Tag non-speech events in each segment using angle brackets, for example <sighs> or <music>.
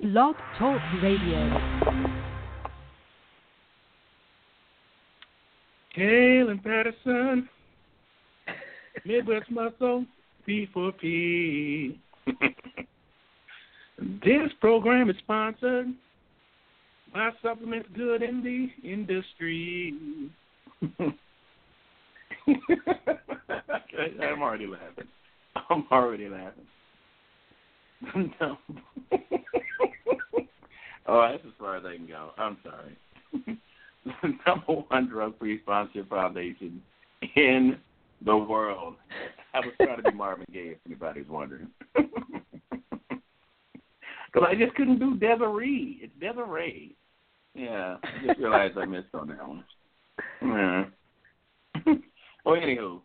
Blog Talk Radio. Kaelin Patterson, Midwest Muscle, P4P. this program is sponsored by Supplements Good in the Industry. <laughs> I'm already laughing. I'm already laughing. <laughs> no. <laughs> oh, that's as far as I can go. I'm sorry. <laughs> Number one drug-free sponsored foundation in the world. I was trying to be Marvin Gaye, if anybody's wondering. Because I just couldn't do Desiree. It's Desiree. Yeah, I just realized I missed on that one. Yeah. well, anywho,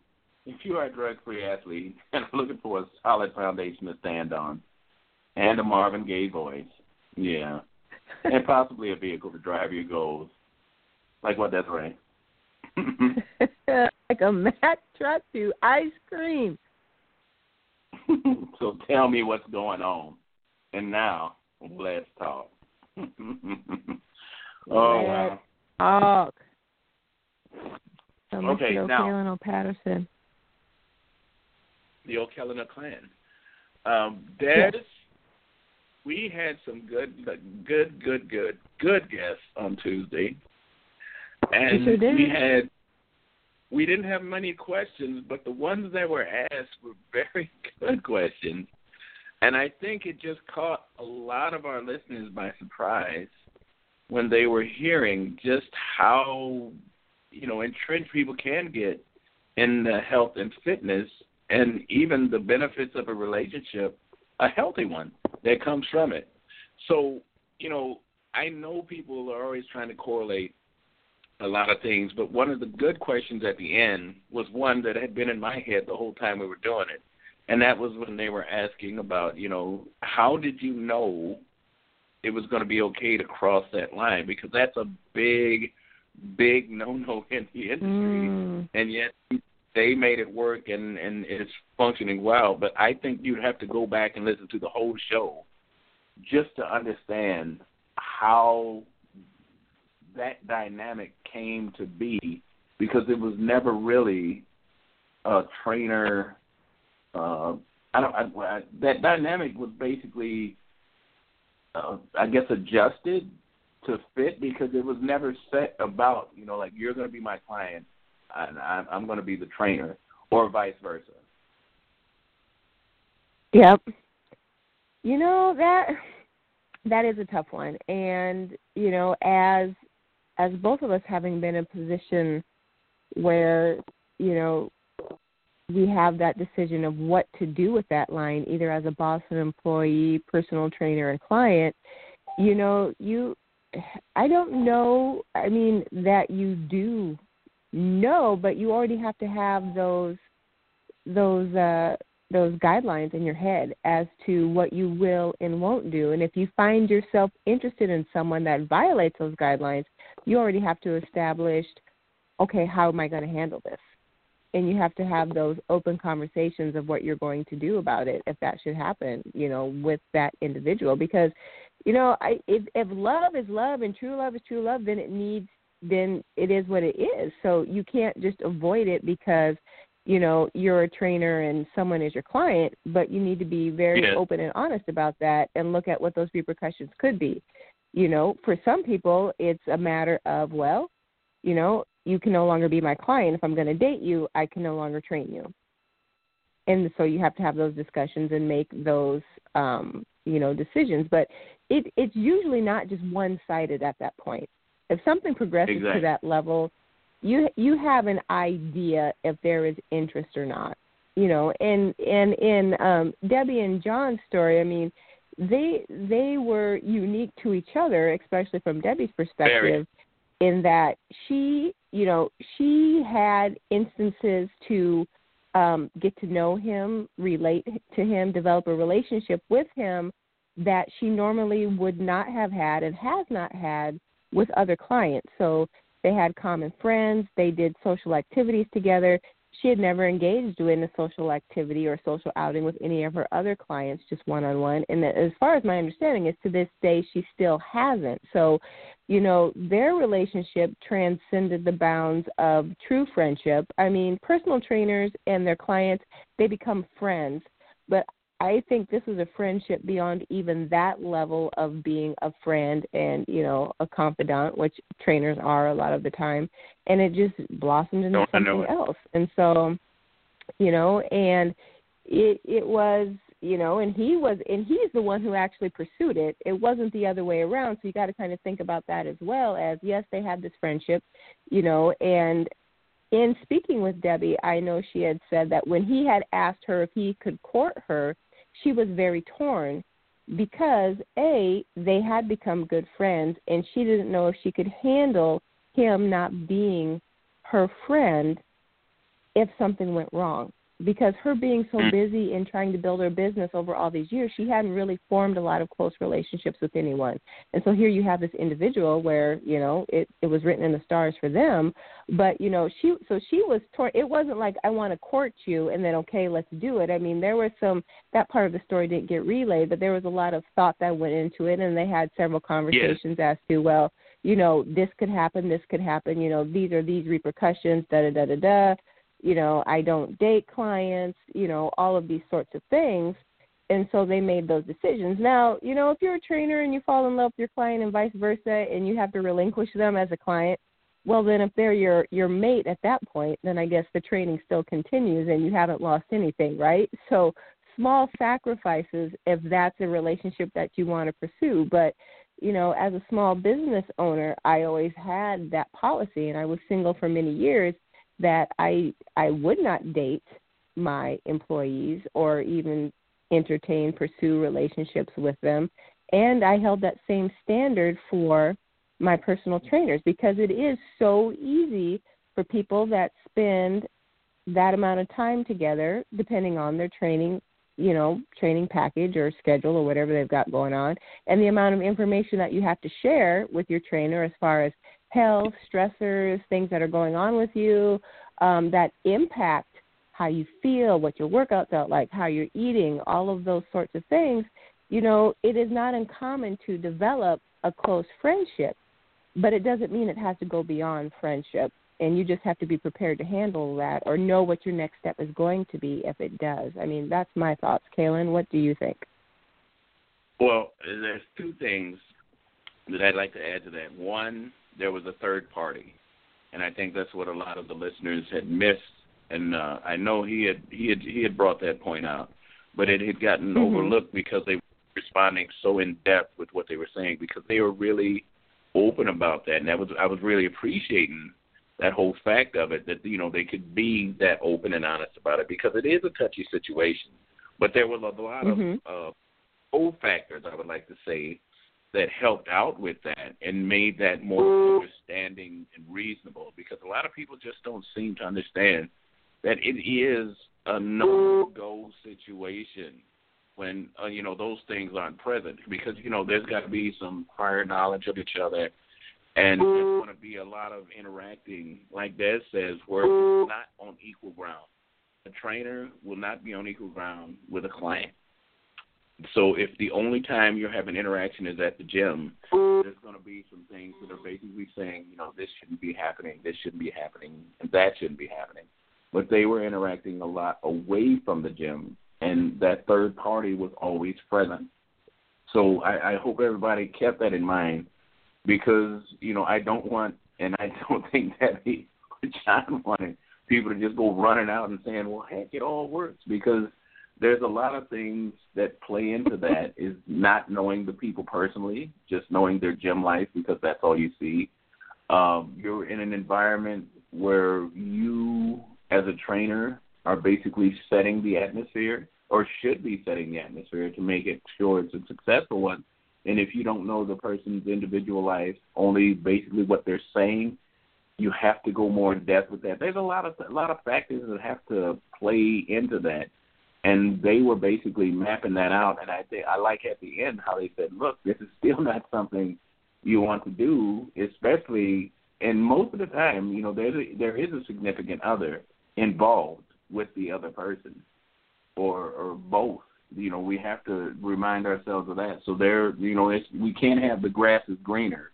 if you are a drug-free athlete and are looking for a solid foundation to stand on, and a Marvin Gaye voice, yeah, <laughs> and possibly a vehicle to drive your goals, like what that's right. <laughs> like a Mack truck to ice cream. <laughs> so tell me what's going on. And now let's talk. oh let's wow. Talk. So okay, Mr. now O'Kellen Patterson. The O'Kellen clan. Um, Des, yes. We had some good, good, good, good, good guests on Tuesday, and sure we had we didn't have many questions, but the ones that were asked were very <laughs> good questions. And I think it just caught a lot of our listeners by surprise when they were hearing just how, you know, entrenched people can get in the health and fitness and even the benefits of a relationship, a healthy one that comes from it. So, you know, I know people are always trying to correlate a lot of things, but one of the good questions at the end was one that had been in my head the whole time we were doing it. And that was when they were asking about, you know, how did you know it was going to be okay to cross that line? Because that's a big, big no-no in the industry, mm. and yet they made it work and and it's functioning well. But I think you'd have to go back and listen to the whole show just to understand how that dynamic came to be because it was never really a trainer. Uh, I don't. I, I, that dynamic was basically, uh, I guess, adjusted to fit because it was never set about you know like you're going to be my client I, I'm going to be the trainer or vice versa. Yep. You know that that is a tough one, and you know as as both of us having been in a position where you know we have that decision of what to do with that line either as a boss and employee personal trainer and client you know you i don't know i mean that you do know but you already have to have those those uh those guidelines in your head as to what you will and won't do. And if you find yourself interested in someone that violates those guidelines, you already have to establish, okay, how am I going to handle this? And you have to have those open conversations of what you're going to do about it if that should happen, you know, with that individual. Because, you know, I, if, if love is love and true love is true love, then it needs, then it is what it is. So you can't just avoid it because you know you're a trainer and someone is your client but you need to be very yeah. open and honest about that and look at what those repercussions could be. You know for some people it's a matter of well you know you can no longer be my client. If i'm going to date you i can no longer train you. And so you have to have those discussions and make those um you know decisions. But it it's usually not just one sided at that point if something progresses exactly. to that level you you have an idea if there is interest or not you know and and in um debbie and john's story i mean they they were unique to each other, especially from Debbie's perspective, Very. in that she, you know, she had instances to um, get to know him, relate to him, develop a relationship with him that she normally would not have had and has not had with other clients. So they had common friends, they did social activities together. She had never engaged in a social activity or social outing with any of her other clients, just one on one. And as far as my understanding is, to this day, she still hasn't. So, you know, their relationship transcended the bounds of true friendship. I mean, personal trainers and their clients, they become friends. But I think this is a friendship beyond even that level of being a friend and you know a confidant, which trainers are a lot of the time, and it just blossomed into something else. And so, you know, and it it was you know, and he was and he's the one who actually pursued it. It wasn't the other way around. So you got to kind of think about that as well as yes, they had this friendship, you know, and in speaking with Debbie, I know she had said that when he had asked her if he could court her, she was very torn because a they had become good friends and she didn't know if she could handle him not being her friend if something went wrong because her being so mm. busy in trying to build her business over all these years, she hadn't really formed a lot of close relationships with anyone. And so here you have this individual where, you know, it, it was written in the stars for them. But, you know, she so she was torn it wasn't like I want to court you and then okay, let's do it. I mean, there was some that part of the story didn't get relayed, but there was a lot of thought that went into it and they had several conversations yes. as to, well, you know, this could happen, this could happen, you know, these are these repercussions, da da da da da you know, I don't date clients, you know, all of these sorts of things. And so they made those decisions. Now, you know, if you're a trainer and you fall in love with your client and vice versa and you have to relinquish them as a client, well then if they're your your mate at that point, then I guess the training still continues and you haven't lost anything, right? So small sacrifices if that's a relationship that you want to pursue, but you know, as a small business owner, I always had that policy and I was single for many years that I I would not date my employees or even entertain pursue relationships with them. And I held that same standard for my personal trainers because it is so easy for people that spend that amount of time together depending on their training you know training package or schedule or whatever they've got going on and the amount of information that you have to share with your trainer as far as health, stressors, things that are going on with you um, that impact how you feel, what your workouts are like, how you're eating, all of those sorts of things, you know, it is not uncommon to develop a close friendship, but it doesn't mean it has to go beyond friendship. And you just have to be prepared to handle that or know what your next step is going to be if it does. I mean, that's my thoughts. Kaelin, what do you think? Well, there's two things that I'd like to add to that. One, there was a third party, and I think that's what a lot of the listeners had missed. And uh, I know he had he had he had brought that point out, but it had gotten mm-hmm. overlooked because they were responding so in depth with what they were saying because they were really open about that, and that was I was really appreciating that whole fact of it that you know they could be that open and honest about it because it is a touchy situation. But there was a lot mm-hmm. of uh, old factors I would like to say that helped out with that and made that more understanding and reasonable because a lot of people just don't seem to understand that it is a no go situation when uh, you know those things aren't present because you know there's got to be some prior knowledge of each other. And there's going to be a lot of interacting like Des says where it's not on equal ground. A trainer will not be on equal ground with a client so if the only time you're having interaction is at the gym, there's going to be some things that are basically saying, you know, this shouldn't be happening, this shouldn't be happening, and that shouldn't be happening. But they were interacting a lot away from the gym, and that third party was always present. So I, I hope everybody kept that in mind because, you know, I don't want, and I <laughs> don't think that he, John wanted people to just go running out and saying, well, heck, it all works because – there's a lot of things that play into that <laughs> is not knowing the people personally, just knowing their gym life because that's all you see. Um, you're in an environment where you, as a trainer, are basically setting the atmosphere or should be setting the atmosphere to make it sure it's a successful one. And if you don't know the person's individual life, only basically what they're saying, you have to go more in depth with that. There's a lot of a lot of factors that have to play into that, and they were basically mapping that out. And I think I like at the end how they said, "Look, this is still <laughs> not something you want to do, especially." And most of the time, you know, there's a, there is a significant other involved with the other person, or or both. You know, we have to remind ourselves of that. So there, you know, it's, we can't have the grass is greener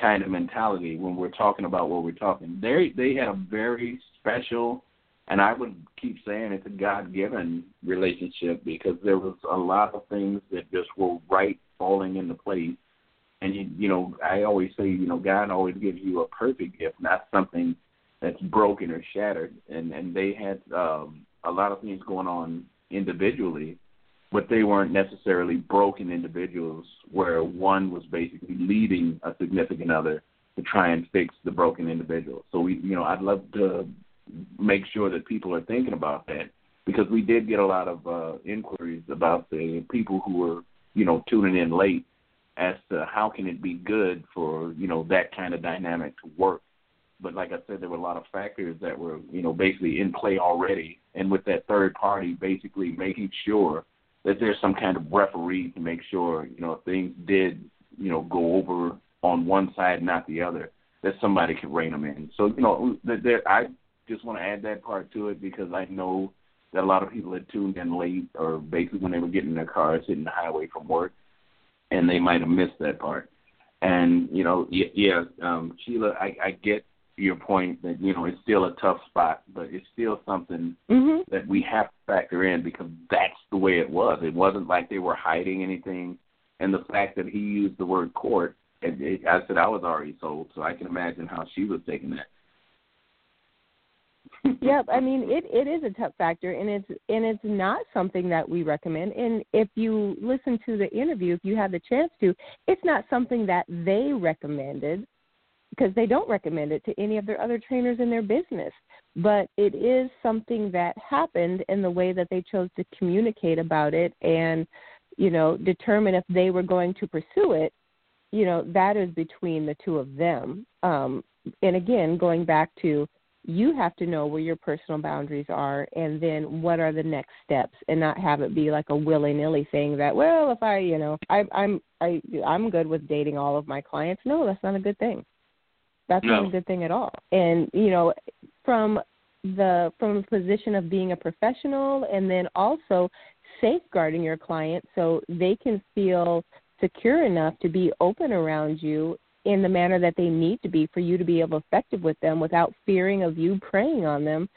kind of mentality when we're talking about what we're talking. They they had a very special, and I would keep saying it's a God given relationship because there was a lot of things that just were right falling into place. And you you know I always say you know God always gives you a perfect gift, not something that's broken or shattered. And and they had um, a lot of things going on individually but they weren't necessarily broken individuals where one was basically leading a significant other to try and fix the broken individual. So we, you know, I'd love to make sure that people are thinking about that because we did get a lot of uh, inquiries about the people who were, you know, tuning in late as to how can it be good for, you know, that kind of dynamic to work. But like I said, there were a lot of factors that were, you know, basically in play already. And with that third party basically making sure that there's some kind of referee to make sure you know things did you know go over on one side not the other that somebody can rein them in. So you know there, I just want to add that part to it because I know that a lot of people had tuned in late or basically when they were getting in their cars hitting the highway from work and they might have missed that part. And you know, yeah, yeah um, Sheila, I, I get your point that you know it's still a tough spot, but it's still something mm-hmm. that we have to factor in because that's the way it was. It wasn't like they were hiding anything, and the fact that he used the word court, it, it, I said I was already sold, so I can imagine how she was taking that. Yep, I mean it it is a tough factor and it's and it's not something that we recommend. And if you listen to the interview, if you have the chance to, it's not something that they recommended because they don't recommend it to any of their other trainers in their business. But it is something that happened in the way that they chose to communicate about it and, you know, determine if they were going to pursue it. You know, that is between the two of them. Um, and again, going back to you have to know where your personal boundaries are and then what are the next steps and not have it be like a willy-nilly thing that well if i you know i i'm i i'm good with dating all of my clients no that's not a good thing that's no. not a good thing at all. And you know, from the from a position of being a professional and then also safeguarding your client so they can feel secure enough to be open around you in the manner that they need to be for you to be able to effective with them without fearing of you preying on them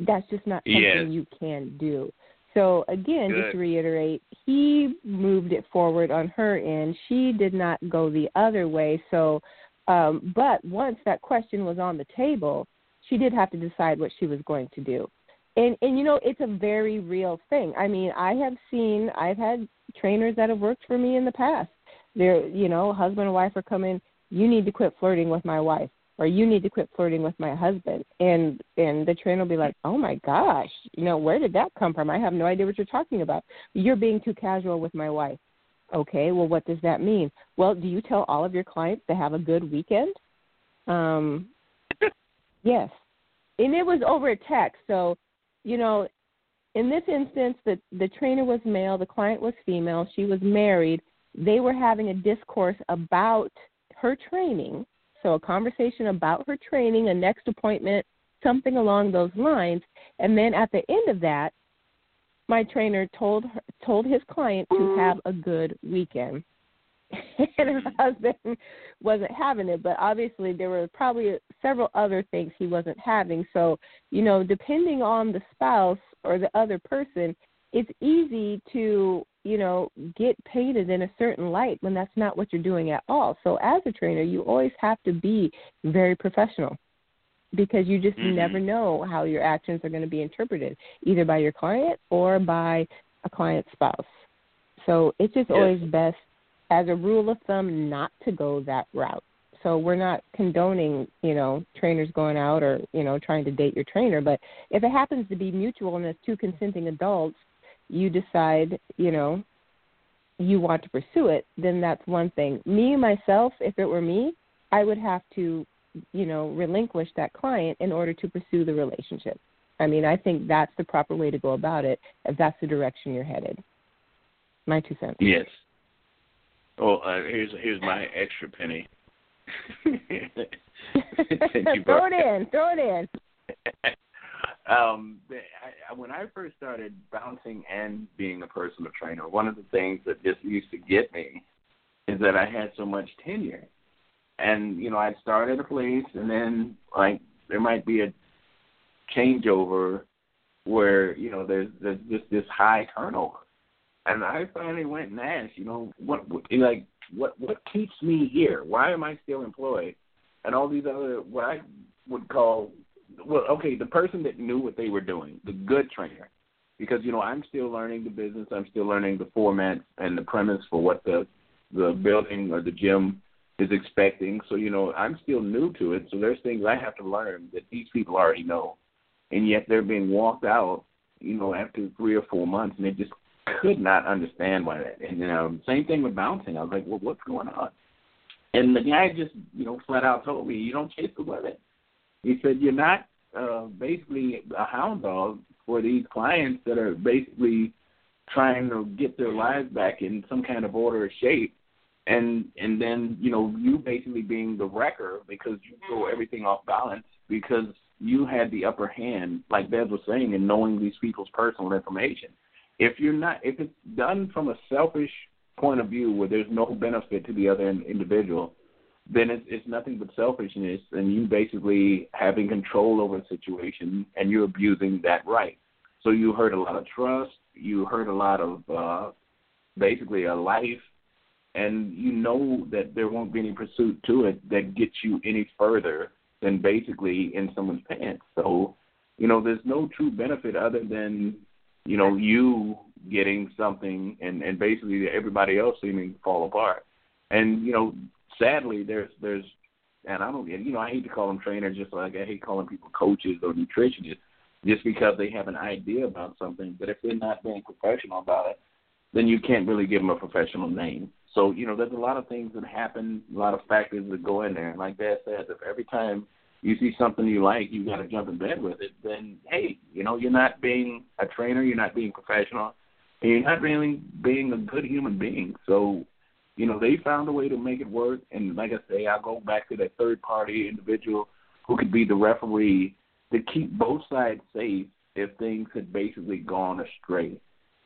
that's just not something yes. you can do so again Good. just to reiterate he moved it forward on her end she did not go the other way so um, but once that question was on the table, she did have to decide what she was going to do. And and you know, it's a very real thing. I mean, I have seen I've had trainers that have worked for me in the past. They're you know, husband and wife are coming, you need to quit flirting with my wife or you need to quit flirting with my husband and and the trainer will be like oh my gosh you know where did that come from i have no idea what you're talking about you're being too casual with my wife Okay, well, what does that mean? Well, do you tell all of your clients to have a good weekend? Um, <laughs> yes. And it was over a text. So, you know, in this instance, the, the trainer was male, the client was female, she was married. They were having a discourse about her training. So, a conversation about her training, a next appointment, something along those lines. And then at the end of that, my trainer told her, told his client to mm-hmm. have a good weekend. <laughs> and her husband wasn't having it, but obviously there were probably several other things he wasn't having. So, you know, depending on the spouse or the other person, it's easy to, you know, get painted in a certain light when that's not what you're doing at all. So, as a trainer, you always have to be very professional because you just mm-hmm. never know how your actions are going to be interpreted, either by your client or by a client's spouse. So it's just yes. always best, as a rule of thumb, not to go that route. So we're not condoning, you know, trainers going out or, you know, trying to date your trainer. But if it happens to be mutual and it's two consenting adults, you decide, you know, you want to pursue it, then that's one thing. Me myself, if it were me, I would have to, you know, relinquish that client in order to pursue the relationship. I mean, I think that's the proper way to go about it if that's the direction you're headed. My two cents. Yes. Oh, uh, here's here's my extra penny. <laughs> <laughs> throw it in. Throw it in. Um, I, when I first started bouncing and being a personal trainer, one of the things that just used to get me is that I had so much tenure. And, you know, I'd start at a place and then, like, there might be a changeover where, you know, there's, there's just this high turnover. And I finally went and asked, you know, what, like, what, what keeps me here? Why am I still employed? And all these other, what I would call well, okay, the person that knew what they were doing, the good trainer, because you know I'm still learning the business, I'm still learning the format and the premise for what the the building or the gym is expecting. So you know I'm still new to it, so there's things I have to learn that these people already know, and yet they're being walked out, you know, after three or four months, and they just could not understand why that. And you know, same thing with bouncing. I was like, well, what's going on? And the guy just, you know, flat out told me, you don't chase the women. He said, You're not uh, basically a hound dog for these clients that are basically trying to get their lives back in some kind of order or shape. And and then you know you basically being the wrecker because you throw everything off balance because you had the upper hand, like Bev was saying, in knowing these people's personal information. If you're not, if it's done from a selfish point of view where there's no benefit to the other individual, then it's, it's nothing but selfishness and you basically having control over a situation and you're abusing that right. So you hurt a lot of trust, you hurt a lot of uh, basically a life, and you know that there won't be any pursuit to it that gets you any further than basically in someone's pants. So, you know, there's no true benefit other than, you know, you getting something and, and basically everybody else seeming to fall apart. And, you know, sadly, there's there's, and I don't get, you know, I hate to call them trainers, just like I hate calling people coaches or nutritionists, just because they have an idea about something. But if they're not being professional about it, then you can't really give them a professional name. So you know, there's a lot of things that happen, a lot of factors that go in there. And like Dad says, if every time you see something you like, you got to jump in bed with it, then hey, you know, you're not being a trainer, you're not being professional, and you're not really being a good human being. So you know, they found a way to make it work. And like I say, I go back to that third party individual who could be the referee to keep both sides safe if things had basically gone astray.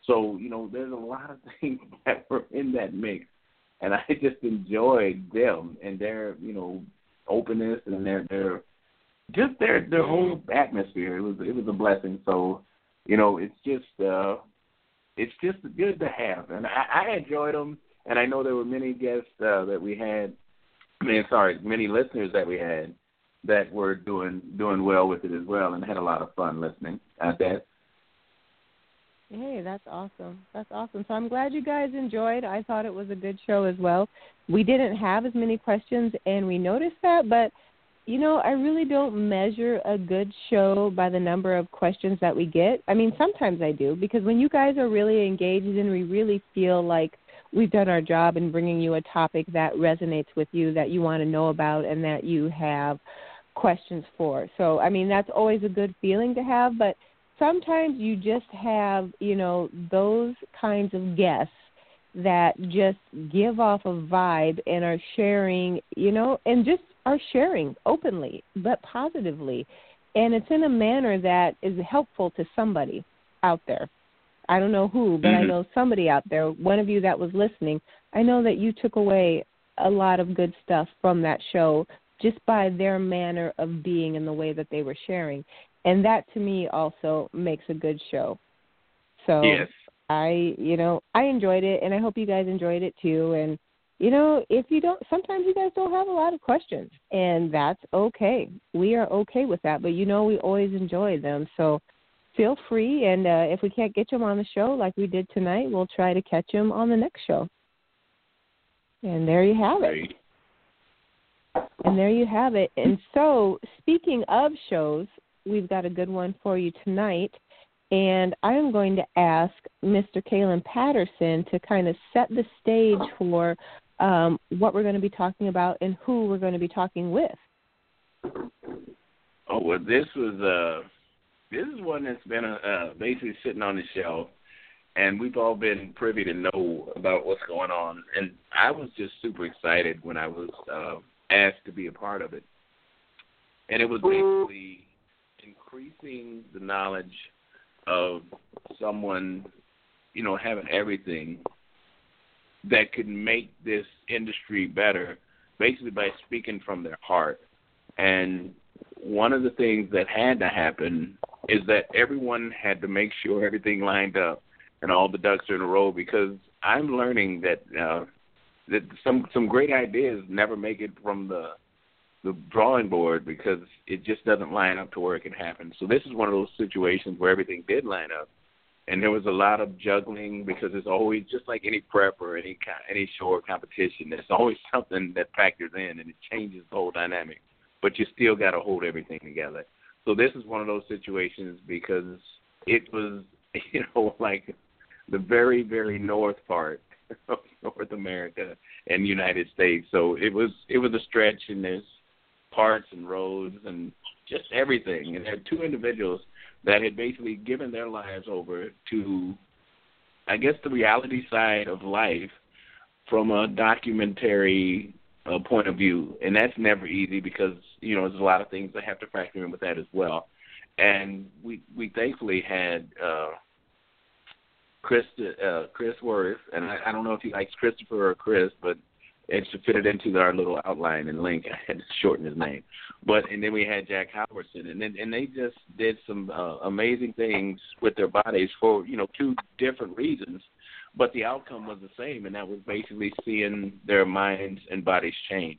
So, you know, there's a lot of <laughs> things that were in that mix. And I just enjoyed them and their, you know, openness and their their just their their whole atmosphere. It was it was a blessing. So, you know, it's just uh it's just good to have. And I, I enjoyed them and I know there were many guests uh, that we had. I mean, sorry, many listeners that we had that were doing doing well with it as well, and had a lot of fun listening at that. Hey, that's awesome. That's awesome. So I'm glad you guys enjoyed. I thought it was a good show as well. We didn't have as many questions, and we noticed that, but you know, I really don't measure a good show by the number of questions that we get. I mean, sometimes I do because when you guys are really engaged and we really feel like we've done our job in bringing you a topic that resonates with you, that you want to know about, and that you have questions for. So, I mean, that's always a good feeling to have, but sometimes you just have, you know, those kinds of guests that just give off a vibe and are sharing, you know, and just are sharing openly but positively. And it's in a manner that is helpful to somebody out there. I don't know who, but mm-hmm. I know somebody out there, one of you that was listening, I know that you took away a lot of good stuff from that show just by their manner of being and the way that they were sharing. And that to me also makes a good show. So yes. I, you know, I enjoyed it and I hope you guys enjoyed it too and you know, if you don't sometimes you guys don't have a lot of questions and that's okay. We are okay with that, but you know we always enjoy them. So feel free. And uh, if we can't get you on the show like we did tonight, we'll try to catch him on the next show. And there you have it. And there you have it. And so, speaking of shows, we've got a good one for you tonight. and I am going to ask Mr. Kaelin Patterson to kind of set the stage for um, what we're going to be talking about and who we're going to be talking with. Oh well, this was uh, this is one that's been uh, uh, basically sitting on the shelf, and we've all been privy to know about what's going on. And I was just super excited when I was uh, asked to be a part of it, and it was basically increasing the knowledge of someone, you know, having everything that could make this industry better, basically by speaking from their heart. And one of the things that had to happen is that everyone had to make sure everything lined up and all the ducks are in a row because I'm learning that uh, that some some great ideas never make it from the the drawing board because it just doesn't line up to where it can happen. So this is one of those situations where everything did line up, and there was a lot of juggling because it's always just like any prep or any any show or competition. There's always <laughs> something that factors in and it changes the whole dynamic, but you still got to hold everything together. So this is one of those situations because it was <laughs> you know like the very very north part <laughs> of North America and United States. So it was it was a stretch, and there's parts and roads and just everything. And there are two individuals that had basically given their lives over to, I guess, the reality side of life from a documentary uh, point of view, and that's never easy because you know there's a lot of things that have to factor in with that as well. And we we thankfully had uh, Chris uh, Chris Worth, and I, I don't know if he likes Christopher or Chris, but it's to fit it into our little outline and link. <laughs> I had to shorten his name, but and then we had Jack Halverson, and then and they just did some uh, amazing things with their bodies for you know two different reasons, but the outcome was the same, and that was basically seeing their minds and bodies change.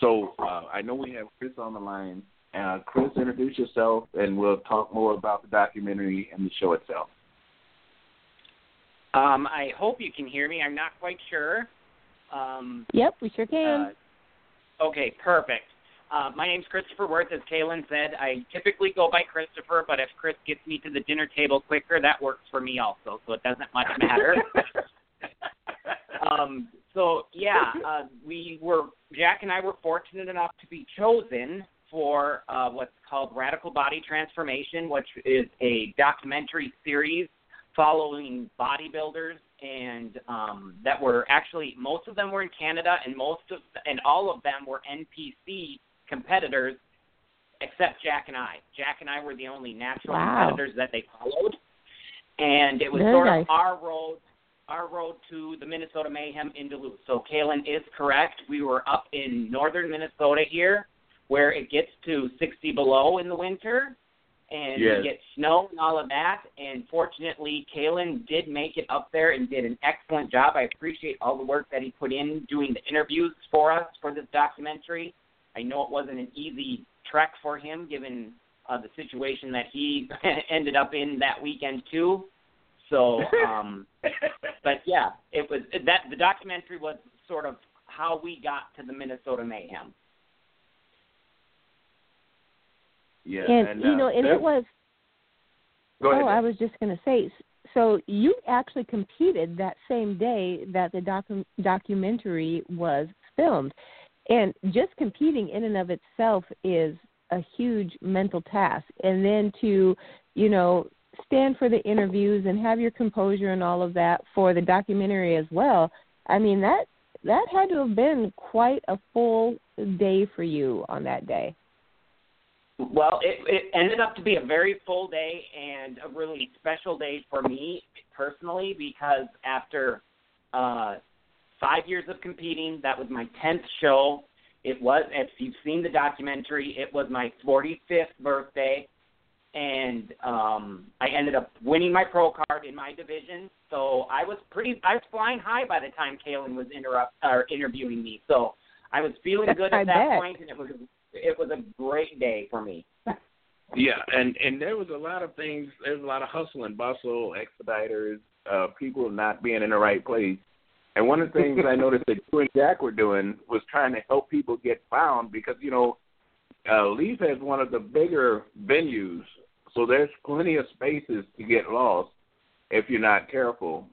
So uh, I know we have Chris on the line. Uh, Chris, introduce yourself, and we'll talk more about the documentary and the show itself. Um, I hope you can hear me. I'm not quite sure. Um, yep, we sure can. Uh, okay, perfect. Uh, my name's Christopher Worth, as Kaelin said. I typically go by Christopher, but if Chris gets me to the dinner table quicker, that works for me also, so it doesn't much matter. <laughs> um, so yeah, uh, we were Jack and I were fortunate enough to be chosen for uh, what's called Radical Body Transformation, which is a documentary series following bodybuilders and um, that were actually most of them were in Canada, and most of and all of them were NPC competitors, except Jack and I. Jack and I were the only natural wow. competitors that they followed, and it was Very sort nice. of our road, our road to the Minnesota Mayhem in Duluth. So Kaelin is correct. We were up in northern Minnesota here, where it gets to 60 below in the winter, and Yes. we get snow and all of that. And fortunately, Kaelin did make it up there and did an excellent job. I appreciate all the work that he put in doing the interviews for us for this documentary. I know it wasn't an easy trek for him, given uh, the situation that he <laughs> ended up in that weekend too. So, um, <laughs> but yeah, it was that the documentary was sort of how we got to the Minnesota Mayhem. Yeah, and, you uh, know, and it was. Go ahead. Oh, I was just going to say. So you actually competed that same day that the docu- documentary was filmed, and just competing in and of itself is a huge mental task. And then to, you know, stand for the interviews and have your composure and all of that for the documentary as well. I mean that that had to have been quite a full day for you on that day. Well, it, it ended up to be a very full day and a really special day for me personally because after uh, five years of competing, that was my tenth show. It was, if you've seen the documentary, it was my 45th birthday, and um, I ended up winning my pro card in my division. So I was pretty, I was flying high by the time Kaelin was interrupt or interviewing me. So I was feeling good I at that bet. point, and it was it was a great day for me. <laughs> Yeah, and and there was a lot of things. There's a lot of hustle and bustle, expediters, uh, people not being in the right place. And one of the things I noticed that you and Jack were doing was trying to help people get found because you know, uh, Leaf has one of the bigger venues So there's plenty of spaces to get lost if you're not careful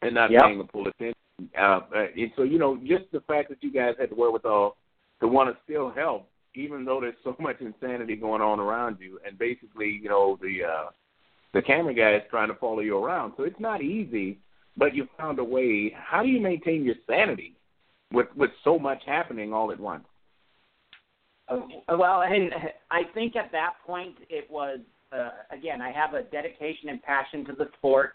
and not Yep. paying the full attention. Uh, uh, and so you know, just the fact that you guys had the wherewithal to want to still help, even though there's <laughs> so much insanity going on around you, and basically, you know, the uh, the camera guy is trying to follow you around. So it's not easy, but you found a way. How do you maintain your sanity with with so much happening all at once? Uh, Well, and I think at that point it was uh, again I have a dedication and passion to the sport.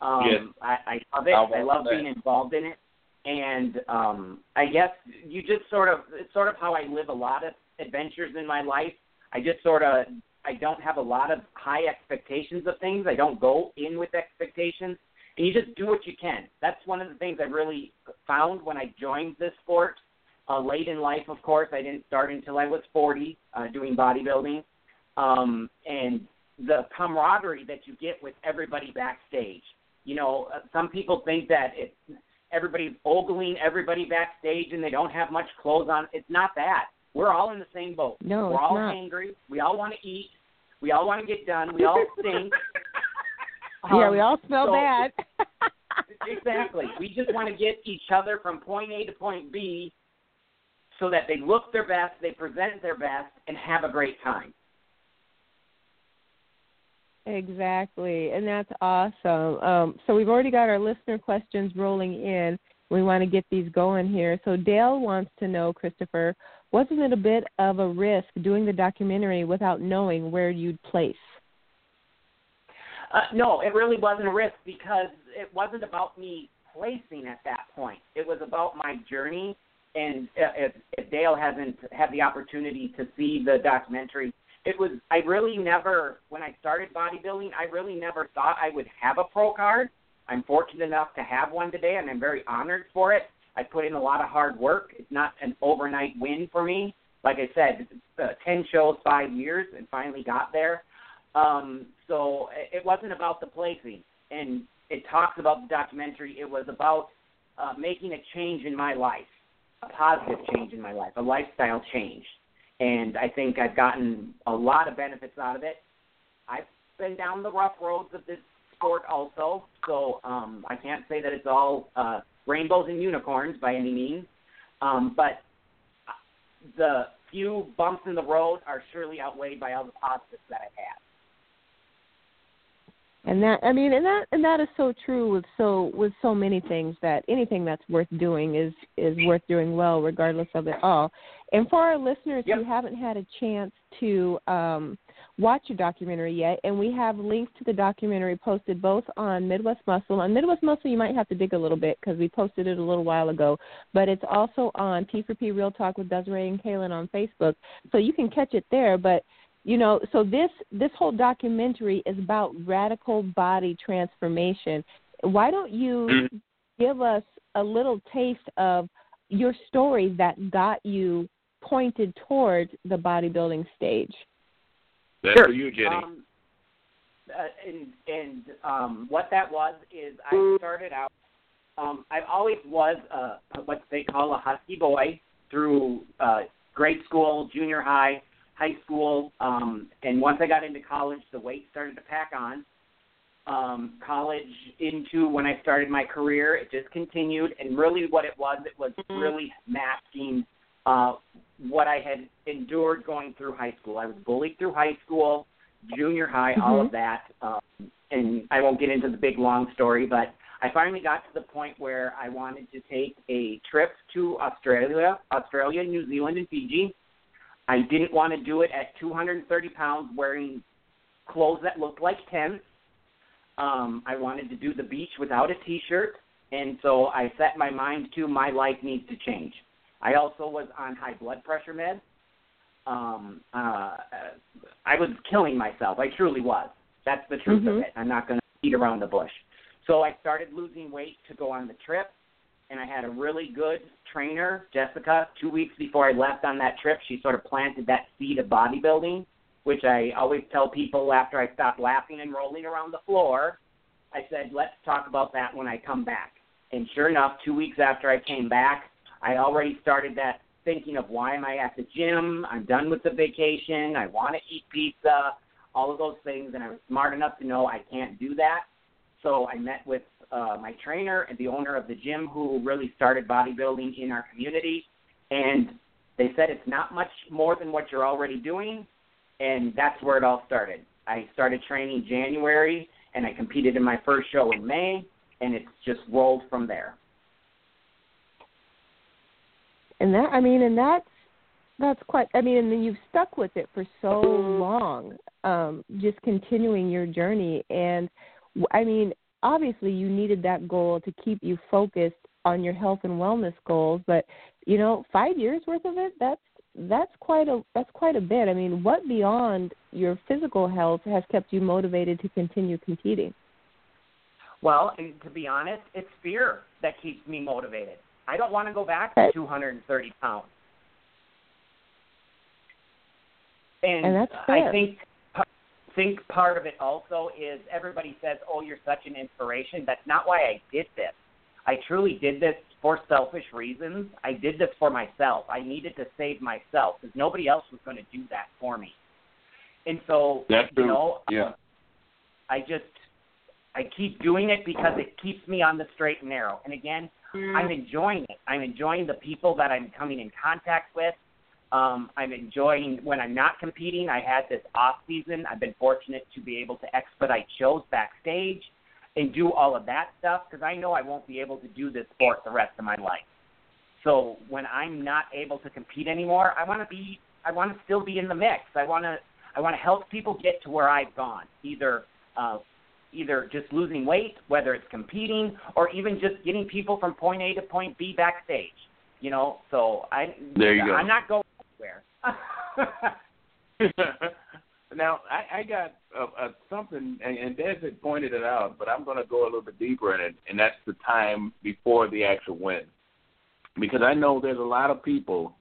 Um, Yes. I, I love it. I love for being involved in it, and um, I guess you just sort of it's sort of how I live a lot of adventures in my life. I just sort of I don't have a lot of high expectations of things. I don't go in with expectations, and you just do what you can. That's one of the things I really found when I joined this sport uh, late in life, of course. I didn't start until I was 40 uh, doing bodybuilding. Um, and the camaraderie that you get with everybody backstage. You know, uh, some people think that it, everybody's ogling everybody backstage and they don't have much clothes on. It's not that. We're all in the same boat. No, We're it's all not. hangry. We all want to eat. We all want to get done. We all stink. <laughs> yeah, Um, we all smell so- bad. <laughs> exactly. We just want to get each other from point A to point B so that they look their best, they present their best, and have a great time. Exactly, and that's awesome. Um, so we've already got our listener questions rolling in. We want to get these going here. So Dale wants to know, Christopher, wasn't it a bit of a risk doing the documentary without knowing where you'd place? Uh, no, it really wasn't a risk because it wasn't about me placing at that point. It was about my journey. And uh, if, if Dale hasn't had the opportunity to see the documentary, it was I really never when I started bodybuilding, I really never thought I would have a pro card. I'm fortunate enough to have one today, and I'm very honored for it. I put in a lot of hard work. It's not an overnight win for me. Like I said, uh, ten shows, five years, and finally got there. Um, so it wasn't about the placing, and it talks about the documentary. It was about uh, making a change in my life, a positive change in my life, a lifestyle change, and I think I've gotten a lot of benefits out of it. I've been down the rough roads of this sport also, so um, I can't say that it's all uh, rainbows and unicorns by any means, um, but the few bumps in the road are surely outweighed by all the positives that I've had. And that I mean, and that and that is so true with so with so many things that anything that's worth doing is is worth doing well, regardless of it all. And for our listeners Yep. who haven't had a chance to um, watch your documentary yet, and we have links to the documentary posted both on Midwest Muscle. On Midwest Muscle, you might have to dig a little bit because we posted it a little while ago, but it's also on P for P Real Talk with Desiree and Kaelin on Facebook, so you can catch it there. But you know so this this whole documentary is about radical body transformation why don't you give us a little taste of your story that got you pointed towards the bodybuilding stage That's Sure. for you, Jenny. Um, uh, and and um, what that was is I started out. Um, I always was a, what they call a husky boy through uh, grade school, junior high, high school, um, and once I got into college, the weight started to pack on. Um, college into when I started my career, it just continued, and really what it was, it was really masking uh, what I had endured going through high school. I was bullied through high school, junior high, all of that. Um, and I won't get into the big long story, but I finally got to the point where I wanted to take a trip to Australia, Australia, New Zealand, and Fiji. I didn't want to do it at 230 pounds wearing clothes that looked like tents. Um, I wanted to do the beach without a t-shirt, and so I set my mind to my life needs to change. I also was on high blood pressure meds. Um, uh, I was killing myself. I truly was. That's the truth of Mhm. it. I'm not going to beat around the bush. So I started losing weight to go on the trip, and I had a really good trainer, Jessica. Two weeks before I left on that trip, she sort of planted that seed of bodybuilding, which I always tell people after I stop laughing and rolling around the floor. I said, let's talk about that when I come back. And sure enough, two weeks after I came back, I already started that thinking of why am I at the gym? I'm done with the vacation. I want to eat pizza. all of those things, and I was smart enough to know I can't do that. So I met with uh, my trainer and the owner of the gym who really started bodybuilding in our community, and they said it's not much more than what you're already doing, and that's where it all started. I started training January, and I competed in my first show in May, and it's just rolled from there. And that, I mean, and that's that's quite. I mean, and you've stuck with it for so long, um, just continuing your journey. And I mean, obviously, you needed that goal to keep you focused on your health and wellness goals. But you know, five years worth of it. That's that's quite a that's quite a bit. I mean, what beyond your physical health has kept you motivated to continue competing? Well, to be honest, it's fear that keeps me motivated. I don't want to go back to 230 pounds. And, and that's fair. I think think part of it also is everybody says, "Oh, you're such an inspiration." That's not why I did this. I truly did this for selfish reasons. I did this for myself. I needed to save myself because nobody else was going to do that for me. And so, That's you true. know, Yeah. I just I keep doing it because it keeps me on the straight and narrow. And again, I'm mm. enjoying it. I'm enjoying the people that I'm coming in contact with. Um, I'm enjoying when I'm not competing. I had this off season. I've been fortunate to be able to expedite shows backstage and do all of that stuff because I know I won't be able to do this sport the rest of my life. So when I'm not able to compete anymore, I want to be I want to still be in the mix. I want to I want to help people get to where I've gone, either uh, either just losing weight, whether it's competing, or even just getting people from point A to point B backstage. You know, so I There you go. I'm not going anywhere. <laughs> now I, I got uh, uh, something, and, and Des had pointed it out, but I'm going to go a little bit deeper in it, and that's the time before the actual win, because I know there's a lot of people,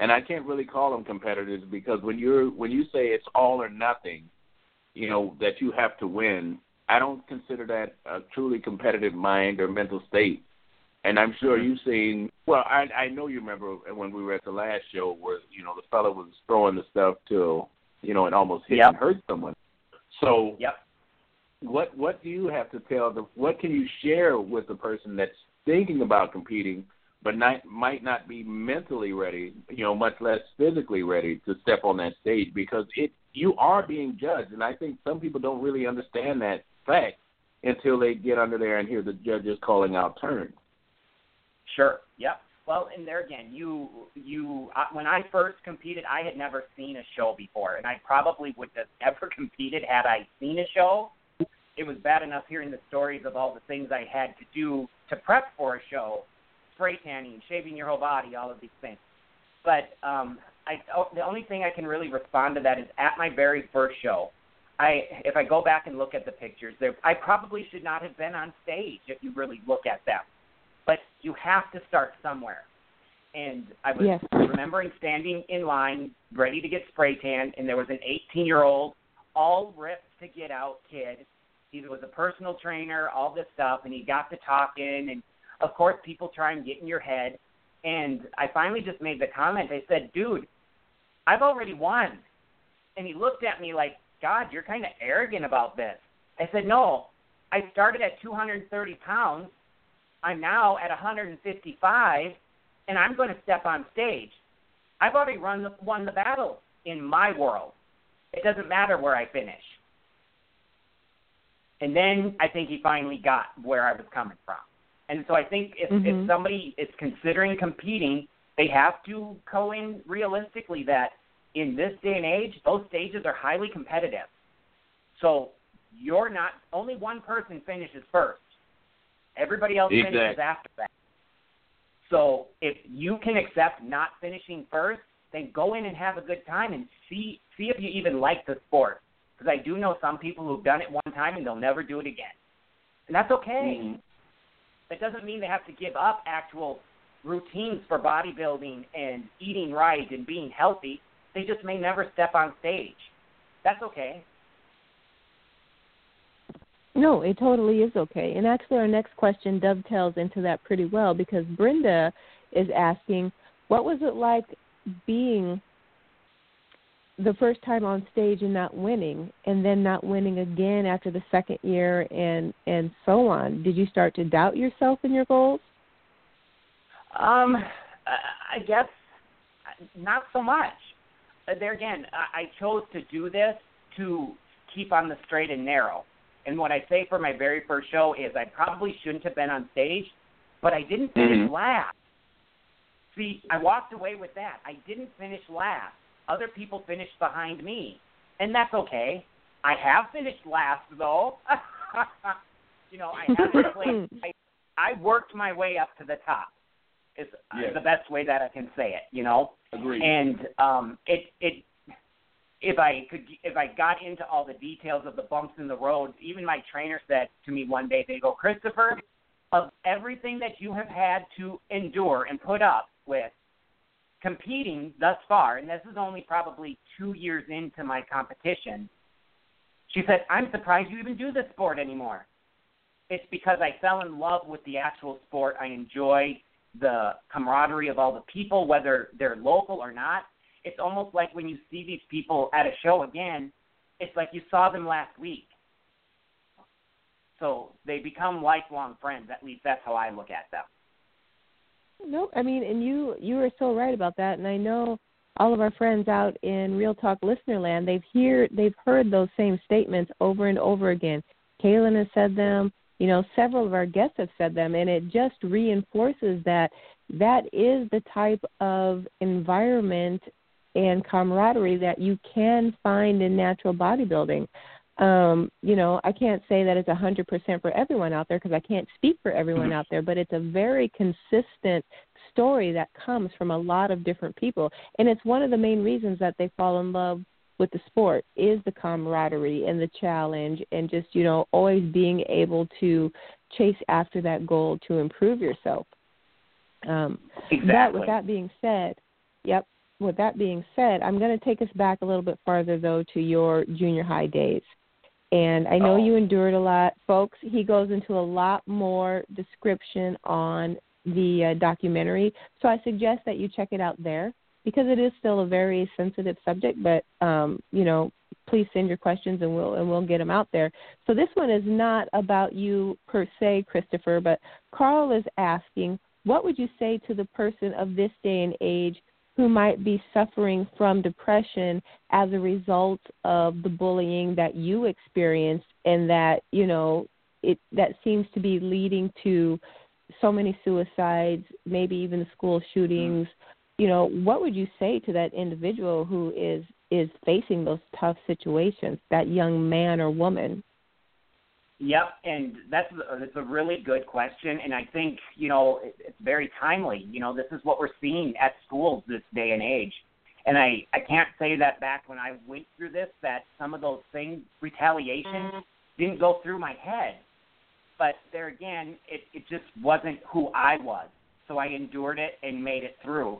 and I can't really call them competitors because when you're when you say it's all or nothing, you know that you have to win. I don't consider that a truly competitive mind or mental state. And I'm sure mm-hmm. you've seen. Well, I I know you remember when we were at the last show where you know the fellow was throwing the stuff till you know it almost hit Yep. and hurt someone. So yep. what what do you have to tell the what can you share with the person that's thinking about competing but not might not be mentally ready, you know, much less physically ready to step on that stage because it you are being judged and I think some people don't really understand that fact until they get under there and hear the judges calling out turns. Sure. Yep. Well, and there again, you you when I first competed, I had never seen a show before, and I probably would have <laughs> ever competed had I seen a show. It was bad enough hearing the stories of all the things I had to do to prep for a show, spray tanning, shaving your whole body, all of these things. But um, I oh, the only thing I can really respond to that is at my very first show. I if I go back and look at the pictures, there I probably should not have been on stage if you really look at them but you have to start somewhere. And I was Yes. remembering standing in line, ready to get spray tan, and there was an 18 year old, all ripped to get out kid. He was a personal trainer, all this stuff, and he got to talking. And of course, people try and get in your head. And I finally just made the comment. I said, "Dude, I've already won." And he looked at me like, "God, you're kind of arrogant about this." I said, "No, I started at 230 pounds." I'm now at 155, and I'm going to step on stage. I've already run the, won the battle in my world. It doesn't matter where I finish. And then I think he finally got where I was coming from. And so I think if, Mhm. if somebody is considering competing, they have to go in realistically that in this day and age, those stages are highly competitive. So you're not only one person finishes first. Everybody else finishes after that. So if you can accept not finishing first, then go in and have a good time and see see if you even like the sport. Because I do know some people who've done it one time and they'll never do it again, and that's okay. Mhm. That doesn't mean they have to give up actual routines for bodybuilding and eating right and being healthy. They just may never step on stage. That's okay. No, it totally is okay. And actually, our next question dovetails into that pretty well because Brenda is asking, what was it like being the first time on stage and not winning and then not winning again after the second year and and so on? Did you start to doubt yourself and your goals? Um i guess not so much. There again i chose to do this to keep on the straight and narrow and what i say for my very first show is i probably shouldn't have been on stage but i didn't finish Mhm. last see i walked away with that i didn't finish last other people finished behind me, and that's okay. I have finished last though. <laughs> you know, I haven't played. <laughs> I, I worked my way up to the top. Is Yes. the best way that I can say it. You know, Agreed. and um, it it if I could if I got into all the details of the bumps in the road, even my trainer said to me one day, they go, Christopher, of everything that you have had to endure and put up with competing thus far, and this is only probably two years into my competition, she said, I'm surprised you even do this sport anymore. It's because I fell in love with the actual sport. I enjoy the camaraderie of all the people, whether they're local or not. It's almost like when you see these people at a show again, it's like you saw them last week. So they become lifelong friends. At least that's how I look at them. No, I mean, and you you are so right about that. And I know all of our friends out in Real Talk listener land, they've hear they've heard those same statements over and over again. Kaelin has said them. You know, several of our guests have said them, and it just reinforces that that is the type of environment and camaraderie that you can find in natural bodybuilding. Um, you know, I can't say that it's a 100% for everyone out there because I can't speak for everyone out there, but it's a very consistent story that comes from a lot of different people. And it's one of the main reasons that they fall in love with the sport is the camaraderie and the challenge and just, you know, always being able to chase after that goal to improve yourself. Um, that, with that being said, yep. With that being said, I'm going to take us back a little bit farther though to your junior high days. And I know Oh. you endured a lot, folks. He goes into a lot more description on the uh, documentary, so I suggest that you check it out there because it is still a very sensitive subject. But um, you know, please send your questions and we'll and we'll get them out there. So this one is not about you per se, Christopher, but Carl is asking, what would you say to the person of this day and age who might be suffering from depression as a result of the bullying that you experienced and that, you know, it that seems to be leading to so many suicides, maybe even the school shootings. Mm-hmm. You know, what would you say to that individual who is is facing those tough situations, that young man or woman? Yep, and that's a, that's a really good question, and I think you know it, it's very timely. You know, this is what we're seeing at schools this day and age, and I I can't say that back when I went through this that some of those things retaliation didn't go through my head, but there again, it it just wasn't who I was, so I endured it and made it through.